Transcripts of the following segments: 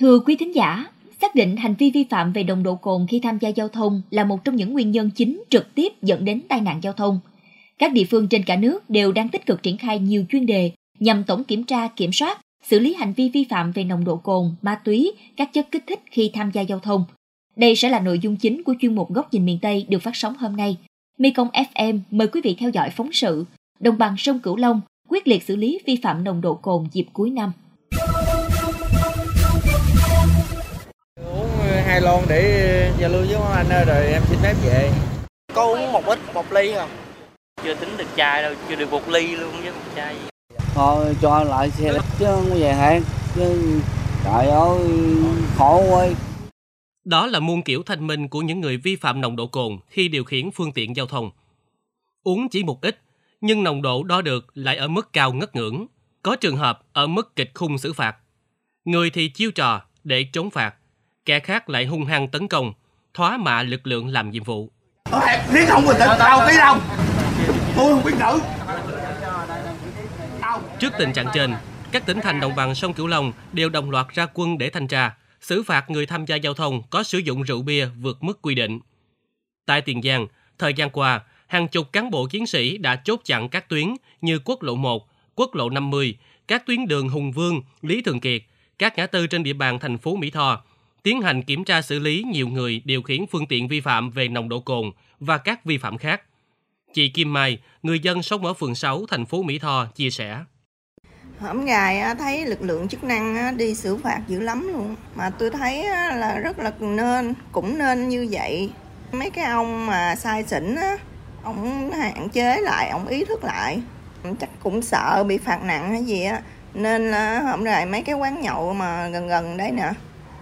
Thưa quý thính giả, xác định hành vi vi phạm về nồng độ cồn khi tham gia giao thông là một trong những nguyên nhân chính trực tiếp dẫn đến tai nạn giao thông. Các địa phương trên cả nước đều đang tích cực triển khai nhiều chuyên đề nhằm tổng kiểm tra, kiểm soát, xử lý hành vi vi phạm về nồng độ cồn, ma túy, các chất kích thích khi tham gia giao thông. Đây sẽ là nội dung chính của chuyên mục Góc nhìn miền Tây được phát sóng hôm nay. Mekong FM mời quý vị theo dõi phóng sự Đồng bằng sông Cửu Long quyết liệt xử lý vi phạm nồng độ cồn dịp cuối năm. Hai lon để giao lưu với anh ơi, rồi em xin phép về có uống một ít một ly không chưa tính được chai đâu chưa được một ly luôn với một chai thôi cho lại xe chứ không về hạn chứ trời ơi khổ quá đó là muôn kiểu thanh minh của những người vi phạm nồng độ cồn khi điều khiển phương tiện giao thông. Uống chỉ một ít, nhưng nồng độ đo được lại ở mức cao ngất ngưỡng. Có trường hợp ở mức kịch khung xử phạt. Người thì chiêu trò để trốn phạt, kẻ khác lại hung hăng tấn công, thoá mạ lực lượng làm nhiệm vụ. Nếu không bình tĩnh, đâu tí đâu Tôi không biết nữ Trước tình trạng trên, các tỉnh thành đồng bằng sông Cửu Long đều đồng loạt ra quân để thanh tra, xử phạt người tham gia giao thông có sử dụng rượu bia vượt mức quy định. Tại Tiền Giang, thời gian qua, hàng chục cán bộ chiến sĩ đã chốt chặn các tuyến như quốc lộ 1, quốc lộ 50, các tuyến đường Hùng Vương, Lý Thường Kiệt, các ngã tư trên địa bàn thành phố Mỹ Tho, tiến hành kiểm tra xử lý nhiều người điều khiển phương tiện vi phạm về nồng độ cồn và các vi phạm khác. Chị Kim Mai, người dân sống ở phường 6, thành phố Mỹ Tho, chia sẻ. hôm ngày thấy lực lượng chức năng đi xử phạt dữ lắm luôn. Mà tôi thấy là rất là nên, cũng nên như vậy. Mấy cái ông mà sai xỉn á, ông hạn chế lại, ông ý thức lại. Chắc cũng sợ bị phạt nặng hay gì á. Nên là hôm nay mấy cái quán nhậu mà gần gần đấy nè,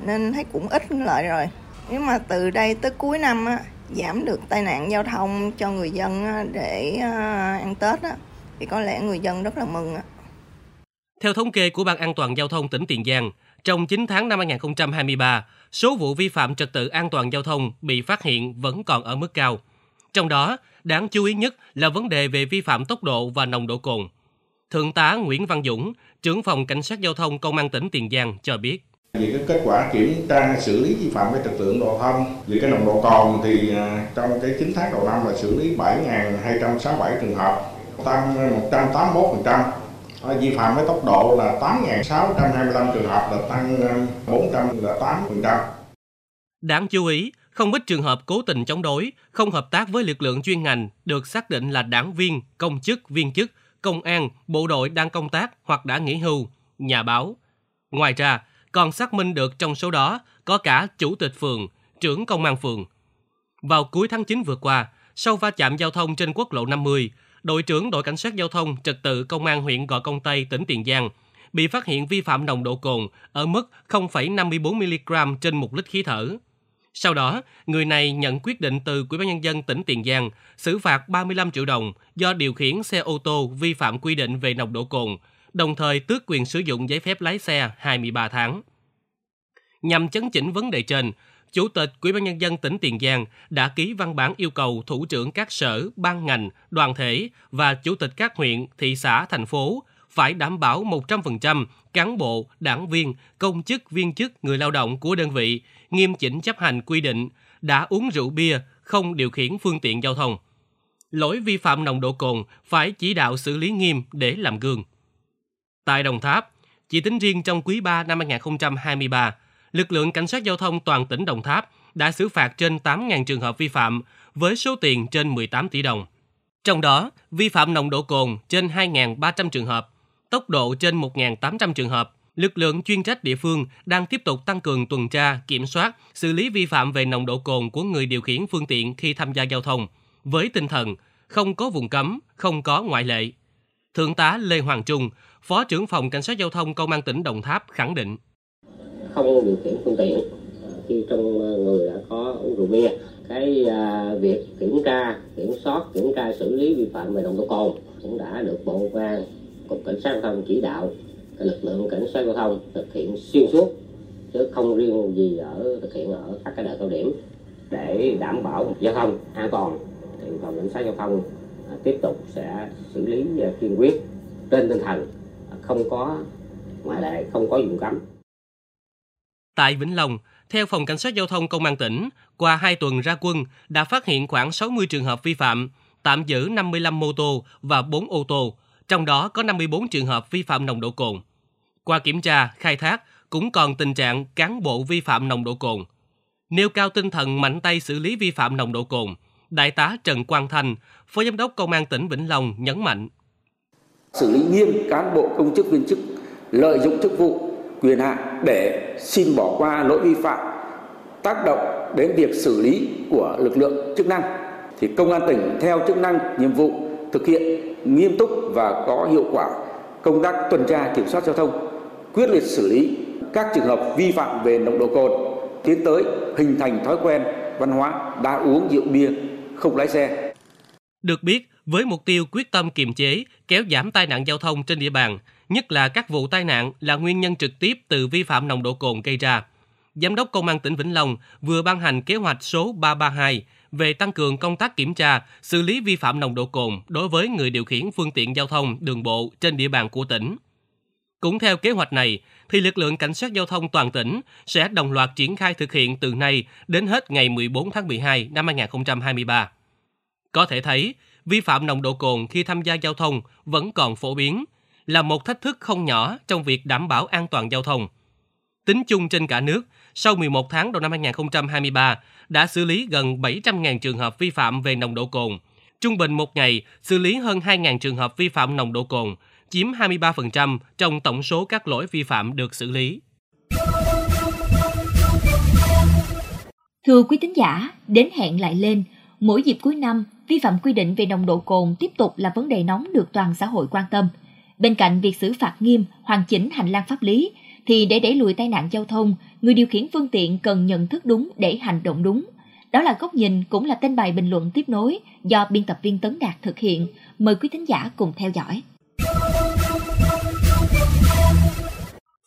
nên thấy cũng ít lợi rồi. Nếu mà từ đây tới cuối năm á, giảm được tai nạn giao thông cho người dân á, để à, ăn Tết á, thì có lẽ người dân rất là mừng á. Theo thống kê của Ban An toàn Giao thông tỉnh Tiền Giang, trong 9 tháng năm 2023, số vụ vi phạm trật tự an toàn giao thông bị phát hiện vẫn còn ở mức cao. Trong đó, đáng chú ý nhất là vấn đề về vi phạm tốc độ và nồng độ cồn. Thượng tá Nguyễn Văn Dũng, trưởng phòng Cảnh sát Giao thông Công an tỉnh Tiền Giang cho biết. Vì cái kết quả kiểm tra xử lý vi phạm cái trật tự giao thông, về cái nồng độ cồn thì à, trong cái 9 tháng đầu năm là xử lý 7.267 trường hợp, tăng 181%. À, vi phạm với tốc độ là 8.625 trường hợp là tăng à, 408%. Đáng chú ý, không ít trường hợp cố tình chống đối, không hợp tác với lực lượng chuyên ngành được xác định là đảng viên, công chức, viên chức, công an, bộ đội đang công tác hoặc đã nghỉ hưu, nhà báo. Ngoài ra, còn xác minh được trong số đó có cả chủ tịch phường, trưởng công an phường. Vào cuối tháng 9 vừa qua, sau va chạm giao thông trên quốc lộ 50, đội trưởng đội cảnh sát giao thông trật tự công an huyện Gò Công Tây, tỉnh Tiền Giang bị phát hiện vi phạm nồng độ cồn ở mức 0,54 mg trên một lít khí thở. Sau đó, người này nhận quyết định từ Ủy ban nhân dân tỉnh Tiền Giang xử phạt 35 triệu đồng do điều khiển xe ô tô vi phạm quy định về nồng độ cồn, đồng thời tước quyền sử dụng giấy phép lái xe 23 tháng. Nhằm chấn chỉnh vấn đề trên, Chủ tịch Ủy ban nhân dân tỉnh Tiền Giang đã ký văn bản yêu cầu thủ trưởng các sở, ban ngành, đoàn thể và chủ tịch các huyện, thị xã, thành phố phải đảm bảo 100% cán bộ, đảng viên, công chức, viên chức, người lao động của đơn vị nghiêm chỉnh chấp hành quy định đã uống rượu bia, không điều khiển phương tiện giao thông. Lỗi vi phạm nồng độ cồn phải chỉ đạo xử lý nghiêm để làm gương. Tại Đồng Tháp, chỉ tính riêng trong quý 3 năm 2023, lực lượng cảnh sát giao thông toàn tỉnh Đồng Tháp đã xử phạt trên 8.000 trường hợp vi phạm với số tiền trên 18 tỷ đồng. Trong đó, vi phạm nồng độ cồn trên 2.300 trường hợp, tốc độ trên 1.800 trường hợp. Lực lượng chuyên trách địa phương đang tiếp tục tăng cường tuần tra, kiểm soát, xử lý vi phạm về nồng độ cồn của người điều khiển phương tiện khi tham gia giao thông, với tinh thần không có vùng cấm, không có ngoại lệ. Thượng tá Lê Hoàng Trung, Phó trưởng phòng Cảnh sát Giao thông Công an tỉnh Đồng Tháp khẳng định. Không điều khiển phương tiện khi trong ờ, người đã có uống rượu bia. Cái à, việc kiểm tra, kiểm soát, kiểm tra xử lý vi phạm về nồng độ cồn cũng đã được Bộ Công an, Cục Cảnh sát Giao thông chỉ đạo cái lực lượng cảnh sát giao thông thực hiện xuyên suốt chứ không riêng gì ở thực hiện ở các cái đợt cao điểm để đảm bảo giao thông an toàn thì phòng cảnh sát giao thông À, tiếp tục sẽ xử lý à, kiên quyết trên tinh thần à, không có ngoại lệ không có vùng cấm Tại Vĩnh Long, theo Phòng Cảnh sát Giao thông Công an tỉnh, qua 2 tuần ra quân đã phát hiện khoảng 60 trường hợp vi phạm, tạm giữ 55 mô tô và 4 ô tô, trong đó có 54 trường hợp vi phạm nồng độ cồn. Qua kiểm tra, khai thác cũng còn tình trạng cán bộ vi phạm nồng độ cồn. Nêu cao tinh thần mạnh tay xử lý vi phạm nồng độ cồn, Đại tá Trần Quang Thành, Phó Giám đốc Công an tỉnh Vĩnh Long nhấn mạnh. Xử lý nghiêm cán bộ công chức viên chức lợi dụng chức vụ, quyền hạn để xin bỏ qua lỗi vi phạm, tác động đến việc xử lý của lực lượng chức năng. Thì Công an tỉnh theo chức năng, nhiệm vụ thực hiện nghiêm túc và có hiệu quả công tác tuần tra kiểm soát giao thông, quyết liệt xử lý các trường hợp vi phạm về nồng độ cồn, tiến tới hình thành thói quen văn hóa đã uống rượu bia không lái xe. Được biết, với mục tiêu quyết tâm kiềm chế, kéo giảm tai nạn giao thông trên địa bàn, nhất là các vụ tai nạn là nguyên nhân trực tiếp từ vi phạm nồng độ cồn gây ra. Giám đốc Công an tỉnh Vĩnh Long vừa ban hành kế hoạch số 332 về tăng cường công tác kiểm tra, xử lý vi phạm nồng độ cồn đối với người điều khiển phương tiện giao thông đường bộ trên địa bàn của tỉnh. Cũng theo kế hoạch này, thì lực lượng cảnh sát giao thông toàn tỉnh sẽ đồng loạt triển khai thực hiện từ nay đến hết ngày 14 tháng 12 năm 2023. Có thể thấy, vi phạm nồng độ cồn khi tham gia giao thông vẫn còn phổ biến, là một thách thức không nhỏ trong việc đảm bảo an toàn giao thông. Tính chung trên cả nước, sau 11 tháng đầu năm 2023, đã xử lý gần 700.000 trường hợp vi phạm về nồng độ cồn. Trung bình một ngày xử lý hơn 2.000 trường hợp vi phạm nồng độ cồn, chiếm 23% trong tổng số các lỗi vi phạm được xử lý. Thưa quý tín giả, đến hẹn lại lên, mỗi dịp cuối năm, vi phạm quy định về nồng độ cồn tiếp tục là vấn đề nóng được toàn xã hội quan tâm. Bên cạnh việc xử phạt nghiêm, hoàn chỉnh hành lang pháp lý, thì để đẩy lùi tai nạn giao thông, người điều khiển phương tiện cần nhận thức đúng để hành động đúng. Đó là góc nhìn cũng là tên bài bình luận tiếp nối do biên tập viên Tấn Đạt thực hiện. Mời quý thính giả cùng theo dõi.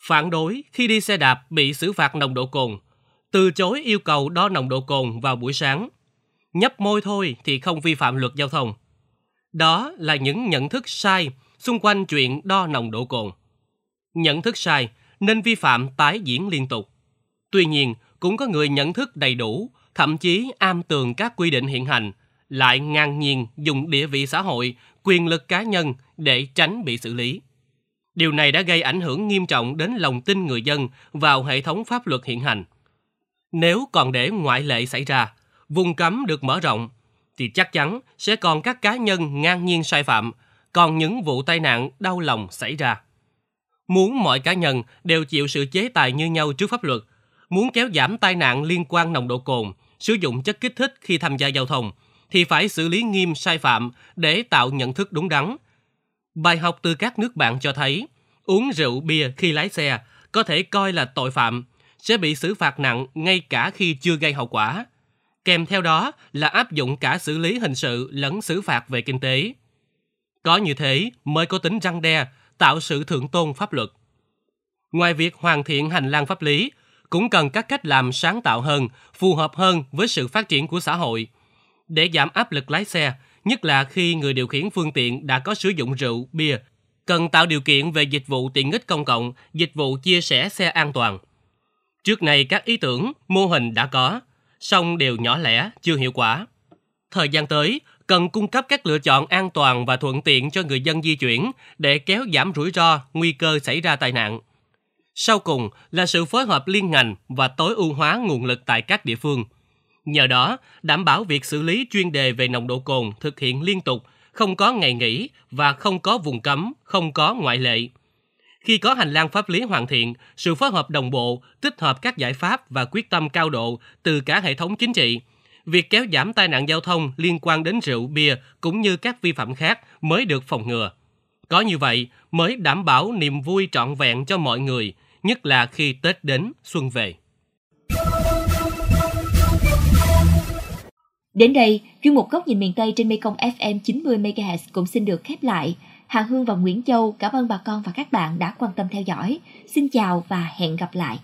Phản đối khi đi xe đạp bị xử phạt nồng độ cồn. Từ chối yêu cầu đo nồng độ cồn vào buổi sáng. Nhấp môi thôi thì không vi phạm luật giao thông. Đó là những nhận thức sai xung quanh chuyện đo nồng độ cồn. Nhận thức sai nên vi phạm tái diễn liên tục. Tuy nhiên, cũng có người nhận thức đầy đủ, thậm chí am tường các quy định hiện hành, lại ngang nhiên dùng địa vị xã hội, quyền lực cá nhân để tránh bị xử lý. Điều này đã gây ảnh hưởng nghiêm trọng đến lòng tin người dân vào hệ thống pháp luật hiện hành. Nếu còn để ngoại lệ xảy ra, vùng cấm được mở rộng, thì chắc chắn sẽ còn các cá nhân ngang nhiên sai phạm, còn những vụ tai nạn đau lòng xảy ra. Muốn mọi cá nhân đều chịu sự chế tài như nhau trước pháp luật, muốn kéo giảm tai nạn liên quan nồng độ cồn, sử dụng chất kích thích khi tham gia giao thông, thì phải xử lý nghiêm sai phạm để tạo nhận thức đúng đắn. Bài học từ các nước bạn cho thấy, uống rượu bia khi lái xe có thể coi là tội phạm, sẽ bị xử phạt nặng ngay cả khi chưa gây hậu quả. Kèm theo đó là áp dụng cả xử lý hình sự lẫn xử phạt về kinh tế. Có như thế mới có tính răng đe, tạo sự thượng tôn pháp luật. Ngoài việc hoàn thiện hành lang pháp lý, cũng cần các cách làm sáng tạo hơn, phù hợp hơn với sự phát triển của xã hội. Để giảm áp lực lái xe, nhất là khi người điều khiển phương tiện đã có sử dụng rượu, bia, cần tạo điều kiện về dịch vụ tiện ích công cộng, dịch vụ chia sẻ xe an toàn. Trước này các ý tưởng, mô hình đã có, song đều nhỏ lẻ, chưa hiệu quả. Thời gian tới, cần cung cấp các lựa chọn an toàn và thuận tiện cho người dân di chuyển để kéo giảm rủi ro, nguy cơ xảy ra tai nạn. Sau cùng là sự phối hợp liên ngành và tối ưu hóa nguồn lực tại các địa phương. Nhờ đó, đảm bảo việc xử lý chuyên đề về nồng độ cồn thực hiện liên tục, không có ngày nghỉ và không có vùng cấm, không có ngoại lệ. Khi có hành lang pháp lý hoàn thiện, sự phối hợp đồng bộ, tích hợp các giải pháp và quyết tâm cao độ từ cả hệ thống chính trị, việc kéo giảm tai nạn giao thông liên quan đến rượu bia cũng như các vi phạm khác mới được phòng ngừa. Có như vậy mới đảm bảo niềm vui trọn vẹn cho mọi người, nhất là khi Tết đến, xuân về. Đến đây, chuyên mục góc nhìn miền Tây trên Mekong FM 90 MHz cũng xin được khép lại. Hà Hương và Nguyễn Châu cảm ơn bà con và các bạn đã quan tâm theo dõi. Xin chào và hẹn gặp lại.